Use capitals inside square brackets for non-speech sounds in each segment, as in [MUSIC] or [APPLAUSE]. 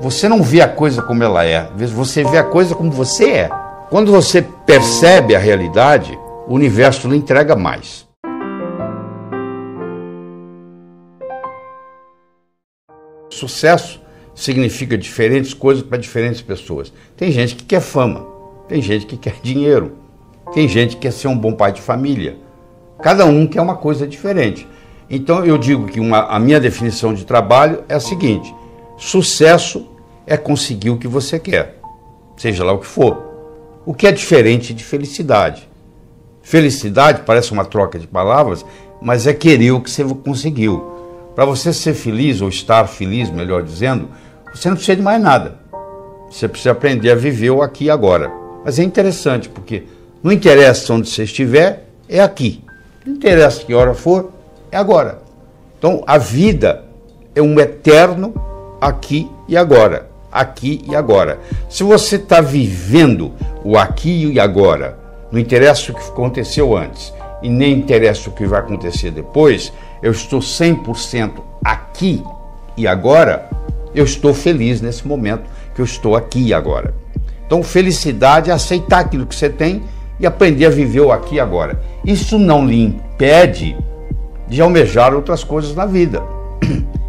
Você não vê a coisa como ela é, você vê a coisa como você é. Quando você percebe a realidade, o universo lhe entrega mais. Sucesso significa diferentes coisas para diferentes pessoas. Tem gente que quer fama, tem gente que quer dinheiro, tem gente que quer ser um bom pai de família. Cada um quer uma coisa diferente. Então eu digo que uma, a minha definição de trabalho é a seguinte: sucesso é conseguir o que você quer, seja lá o que for. O que é diferente de felicidade. Felicidade parece uma troca de palavras, mas é querer o que você conseguiu. Para você ser feliz, ou estar feliz, melhor dizendo, você não precisa de mais nada. Você precisa aprender a viver o aqui e agora. Mas é interessante, porque não interessa onde você estiver, é aqui. Não interessa que hora for, é agora. Então a vida é um eterno aqui e agora. Aqui e agora. Se você está vivendo o aqui e agora, não interessa o que aconteceu antes e nem interessa o que vai acontecer depois, eu estou 100% aqui e agora, eu estou feliz nesse momento que eu estou aqui e agora. Então, felicidade é aceitar aquilo que você tem e aprender a viver o aqui e agora. Isso não lhe impede de almejar outras coisas na vida.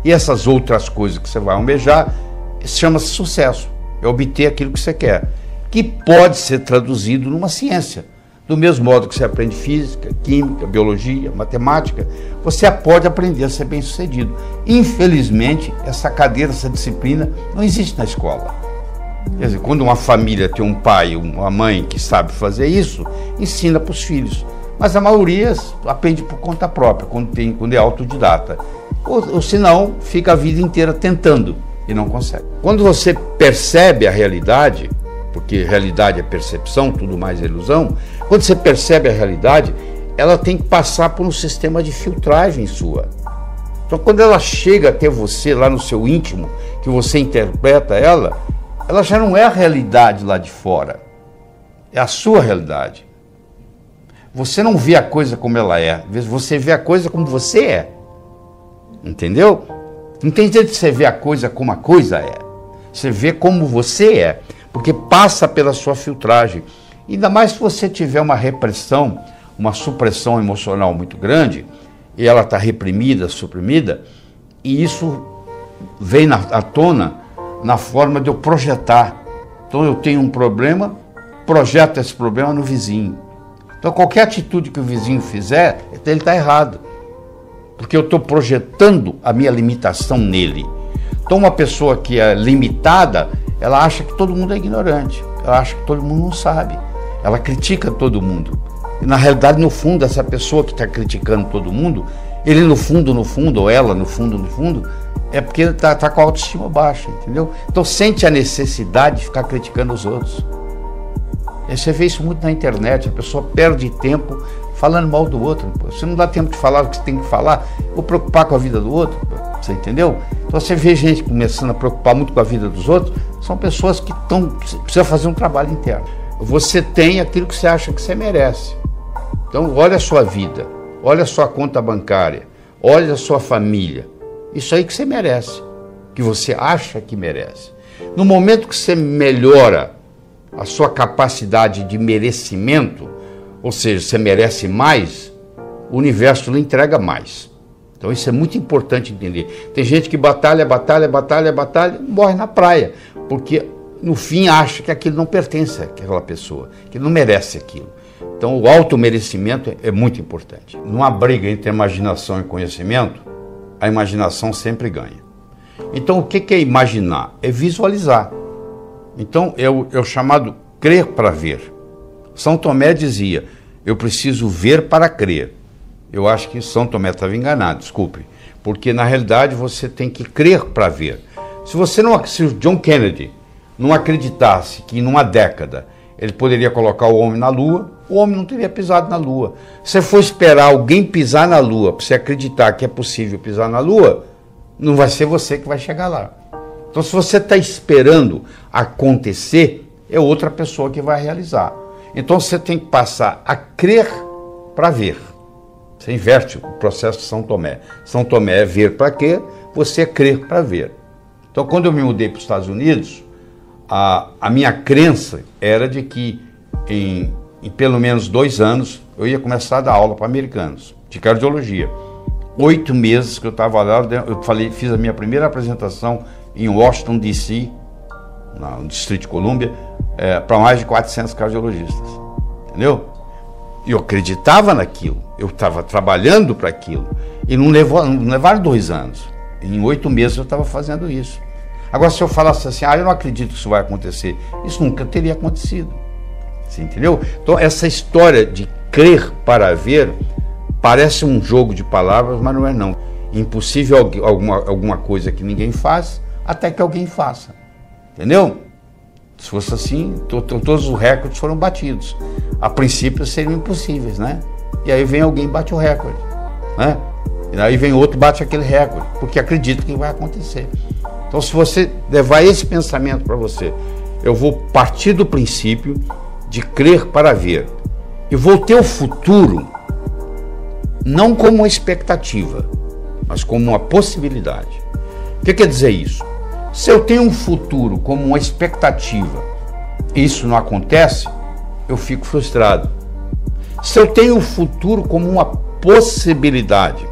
E essas outras coisas que você vai almejar chama-se sucesso. É obter aquilo que você quer, que pode ser traduzido numa ciência. Do mesmo modo que você aprende física, química, biologia, matemática, você pode aprender a ser bem-sucedido. Infelizmente, essa cadeira, essa disciplina não existe na escola. Quer dizer, quando uma família tem um pai, uma mãe que sabe fazer isso, ensina para os filhos. Mas a maioria aprende por conta própria, quando, tem, quando é autodidata. Ou, ou senão, fica a vida inteira tentando e não consegue. Quando você percebe a realidade, porque realidade é percepção, tudo mais é ilusão, quando você percebe a realidade, ela tem que passar por um sistema de filtragem sua. Então, quando ela chega até você, lá no seu íntimo, que você interpreta ela, ela já não é a realidade lá de fora, é a sua realidade. Você não vê a coisa como ela é, você vê a coisa como você é. Entendeu? Não tem jeito de você ver a coisa como a coisa é. Você vê como você é, porque passa pela sua filtragem. Ainda mais se você tiver uma repressão, uma supressão emocional muito grande, e ela está reprimida, suprimida, e isso vem na, à tona na forma de eu projetar. Então eu tenho um problema, projeto esse problema no vizinho. Então qualquer atitude que o vizinho fizer, ele está errado. Porque eu estou projetando a minha limitação nele. Então uma pessoa que é limitada, ela acha que todo mundo é ignorante. Ela acha que todo mundo não sabe. Ela critica todo mundo. E na realidade, no fundo, essa pessoa que está criticando todo mundo, ele no fundo, no fundo, ou ela no fundo, no fundo, é porque está tá com a autoestima baixa, entendeu? Então sente a necessidade de ficar criticando os outros. E você vê isso muito na internet, a pessoa perde tempo falando mal do outro. Você não dá tempo de falar o que você tem que falar, ou preocupar com a vida do outro, você entendeu? Então você vê gente começando a preocupar muito com a vida dos outros, são pessoas que estão precisam fazer um trabalho interno. Você tem aquilo que você acha que você merece. Então, olha a sua vida, olha a sua conta bancária, olha a sua família. Isso aí que você merece, que você acha que merece. No momento que você melhora a sua capacidade de merecimento, ou seja, você merece mais, o universo lhe entrega mais. Então isso é muito importante entender. Tem gente que batalha, batalha, batalha, batalha, morre na praia, porque no fim acha que aquilo não pertence àquela pessoa, que não merece aquilo. Então, o auto-merecimento é muito importante. Numa briga entre imaginação e conhecimento, a imaginação sempre ganha. Então, o que é imaginar? É visualizar. Então, é o, é o chamado crer para ver. São Tomé dizia: Eu preciso ver para crer. Eu acho que São Tomé estava enganado, desculpe. Porque na realidade você tem que crer para ver. Se você não. Se John Kennedy não acreditasse que em uma década ele poderia colocar o homem na Lua, o homem não teria pisado na Lua. Se você for esperar alguém pisar na Lua para você acreditar que é possível pisar na Lua, não vai ser você que vai chegar lá. Então, se você está esperando acontecer, é outra pessoa que vai realizar. Então, você tem que passar a crer para ver. Você inverte o processo de São Tomé. São Tomé é ver para quê? Você é crer para ver. Então, quando eu me mudei para os Estados Unidos, a, a minha crença era de que em, em pelo menos dois anos eu ia começar a dar aula para americanos de cardiologia. Oito meses que eu estava lá, eu falei, fiz a minha primeira apresentação em Washington, D.C., no Distrito de Colômbia, é, para mais de 400 cardiologistas. Entendeu? E eu acreditava naquilo, eu estava trabalhando para aquilo. E não, levou, não levaram dois anos. Em oito meses eu estava fazendo isso. Agora, se eu falasse assim, ah, eu não acredito que isso vai acontecer, isso nunca teria acontecido. Você entendeu? Então, essa história de crer para ver parece um jogo de palavras, mas não é não. Impossível alguma, alguma coisa que ninguém faz, até que alguém faça. Entendeu? Se fosse assim, to, to, todos os recordes foram batidos. A princípio seriam impossíveis, né? E aí vem alguém bate o recorde, né? E aí vem outro bate aquele recorde, porque acredita que vai acontecer. Então, se você levar esse pensamento para você, eu vou partir do princípio de crer para ver. E vou ter o futuro não como uma expectativa, mas como uma possibilidade. O que quer dizer isso? Se eu tenho um futuro como uma expectativa e isso não acontece, eu fico frustrado. Se eu tenho o futuro como uma possibilidade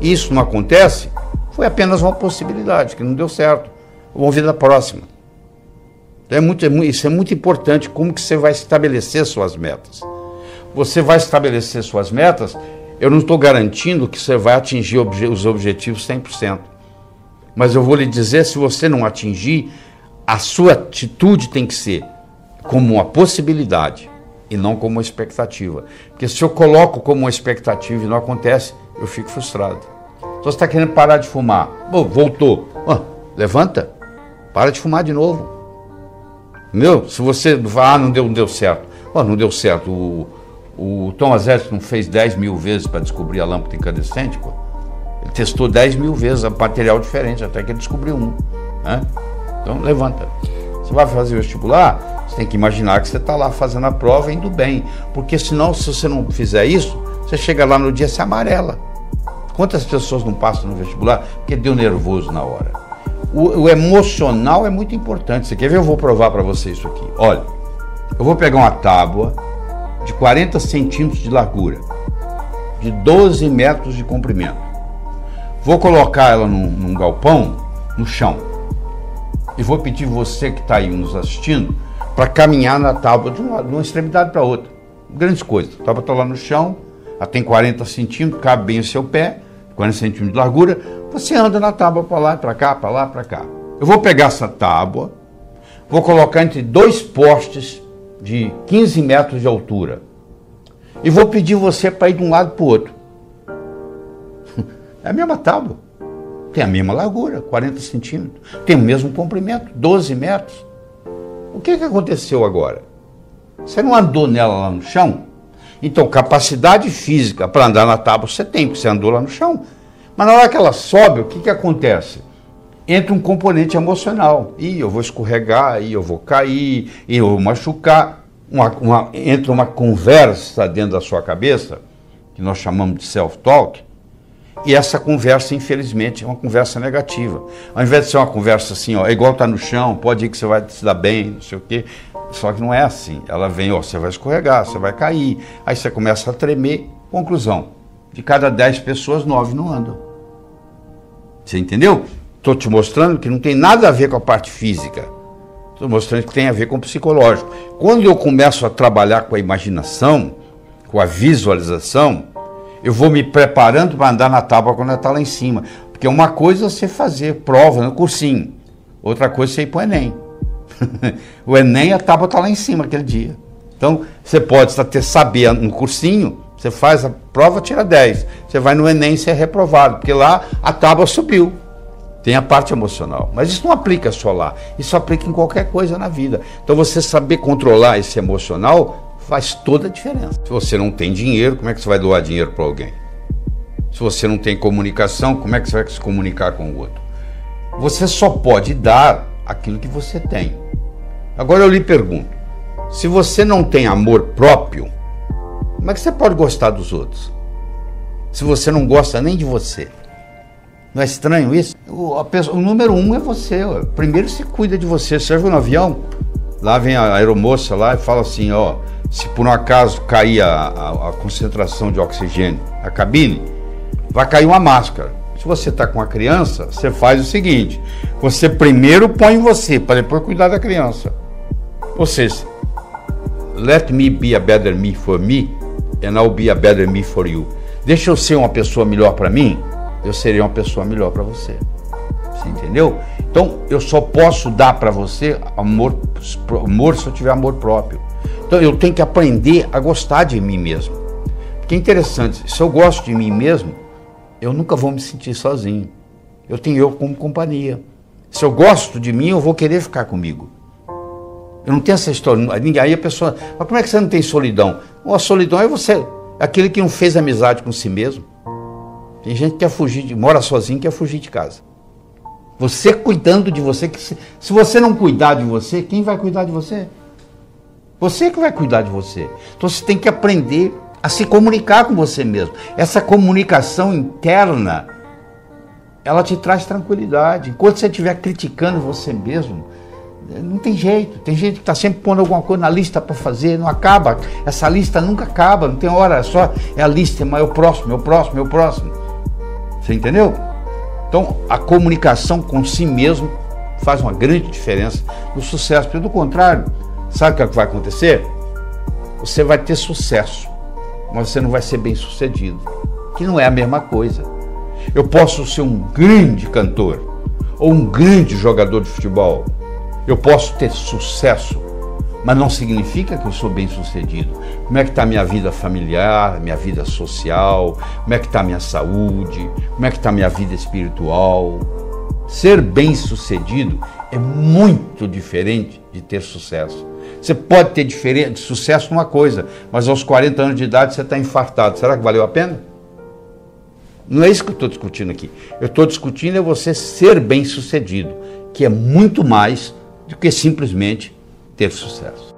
e isso não acontece, foi apenas uma possibilidade que não deu certo. Vamos ver na próxima. É muito, é muito, isso é muito importante, como que você vai estabelecer suas metas. Você vai estabelecer suas metas, eu não estou garantindo que você vai atingir obje, os objetivos 100%. Mas eu vou lhe dizer, se você não atingir, a sua atitude tem que ser como uma possibilidade e não como uma expectativa. Porque se eu coloco como uma expectativa e não acontece, eu fico frustrado. Então você está querendo parar de fumar. Voltou. Levanta. Para de fumar de novo. Entendeu? Se você. Ah, não deu, não deu certo. Oh, não deu certo. O, o Thomas Edison fez 10 mil vezes para descobrir a lâmpada incandescente. Pô. Testou 10 mil vezes material diferente até que ele descobriu um. Né? Então levanta. Você vai fazer o vestibular, você tem que imaginar que você está lá fazendo a prova indo bem. Porque senão, se você não fizer isso, você chega lá no dia se amarela. Quantas pessoas não passam no vestibular porque deu nervoso na hora? O, o emocional é muito importante. Você quer ver? Eu vou provar para você isso aqui. Olha, eu vou pegar uma tábua de 40 centímetros de largura, de 12 metros de comprimento. Vou colocar ela num, num galpão, no chão. E vou pedir você que está aí nos assistindo para caminhar na tábua de uma, de uma extremidade para outra. Grandes coisas. A tábua está lá no chão, ela tem 40 centímetros, cabe bem o seu pé, 40 centímetros de largura. Você anda na tábua para lá, para cá, para lá, para cá. Eu vou pegar essa tábua, vou colocar entre dois postes de 15 metros de altura e vou pedir você para ir de um lado para o outro. É a mesma tábua. Tem a mesma largura, 40 centímetros. Tem o mesmo comprimento, 12 metros. O que, que aconteceu agora? Você não andou nela lá no chão? Então, capacidade física para andar na tábua você tem, porque você andou lá no chão. Mas na hora que ela sobe, o que, que acontece? Entra um componente emocional. Ih, eu vou escorregar, ih, eu vou cair, ih, eu vou machucar. Uma, uma, entra uma conversa dentro da sua cabeça, que nós chamamos de self-talk, e essa conversa, infelizmente, é uma conversa negativa. Ao invés de ser uma conversa assim, ó, é igual tá no chão, pode ir que você vai se dar bem, não sei o quê. Só que não é assim. Ela vem, ó, você vai escorregar, você vai cair. Aí você começa a tremer. Conclusão: de cada 10 pessoas, 9 não andam. Você entendeu? Estou te mostrando que não tem nada a ver com a parte física. Estou mostrando que tem a ver com o psicológico. Quando eu começo a trabalhar com a imaginação, com a visualização, eu vou me preparando para andar na tábua quando ela está lá em cima. Porque uma coisa é você fazer prova no cursinho, outra coisa é você ir para o Enem. [LAUGHS] o Enem, a tábua está lá em cima aquele dia. Então, você pode ter saber no cursinho, você faz a prova, tira 10. Você vai no Enem e é reprovado, porque lá a tábua subiu. Tem a parte emocional. Mas isso não aplica só lá. Isso aplica em qualquer coisa na vida. Então, você saber controlar esse emocional faz toda a diferença. Se você não tem dinheiro, como é que você vai doar dinheiro para alguém? Se você não tem comunicação, como é que você vai se comunicar com o outro? Você só pode dar aquilo que você tem. Agora eu lhe pergunto: se você não tem amor próprio, como é que você pode gostar dos outros? Se você não gosta nem de você. Não é estranho isso? O, pessoa, o número um é você. Primeiro se cuida de você. Você no avião? Lá vem a aeromoça lá e fala assim, ó, se por um acaso cair a, a, a concentração de oxigênio na cabine, vai cair uma máscara. Se você está com a criança, você faz o seguinte: você primeiro põe você, para depois cuidar da criança. Seja, let me be a better me for me, and I'll be a better me for you. Deixa eu ser uma pessoa melhor para mim, eu serei uma pessoa melhor para você. Você entendeu? Então, eu só posso dar para você amor, amor se eu tiver amor próprio. Então, eu tenho que aprender a gostar de mim mesmo. Porque é interessante, se eu gosto de mim mesmo, eu nunca vou me sentir sozinho. Eu tenho eu como companhia. Se eu gosto de mim, eu vou querer ficar comigo. Eu não tenho essa história. Aí a pessoa, mas como é que você não tem solidão? a solidão é você, aquele que não fez amizade com si mesmo. Tem gente que quer fugir, de, mora sozinho, quer fugir de casa. Você cuidando de você, se, se você não cuidar de você, quem vai cuidar de você? Você que vai cuidar de você. Então você tem que aprender a se comunicar com você mesmo. Essa comunicação interna, ela te traz tranquilidade. Enquanto você estiver criticando você mesmo, não tem jeito. Tem gente que está sempre pondo alguma coisa na lista para fazer, não acaba. Essa lista nunca acaba, não tem hora, é só é a lista, mas é o próximo, é o próximo, é o próximo. Você entendeu? Então, a comunicação com si mesmo faz uma grande diferença no sucesso. Pelo contrário, sabe o que vai acontecer? Você vai ter sucesso, mas você não vai ser bem sucedido, que não é a mesma coisa. Eu posso ser um grande cantor ou um grande jogador de futebol, eu posso ter sucesso, mas não significa que eu sou bem sucedido. Como é que está minha vida familiar, minha vida social, como é que está minha saúde, como é que está minha vida espiritual. Ser bem sucedido é muito diferente de ter sucesso. Você pode ter diferente, sucesso numa coisa, mas aos 40 anos de idade você está infartado. Será que valeu a pena? Não é isso que eu estou discutindo aqui. Eu estou discutindo é você ser bem sucedido, que é muito mais do que simplesmente ter sucesso.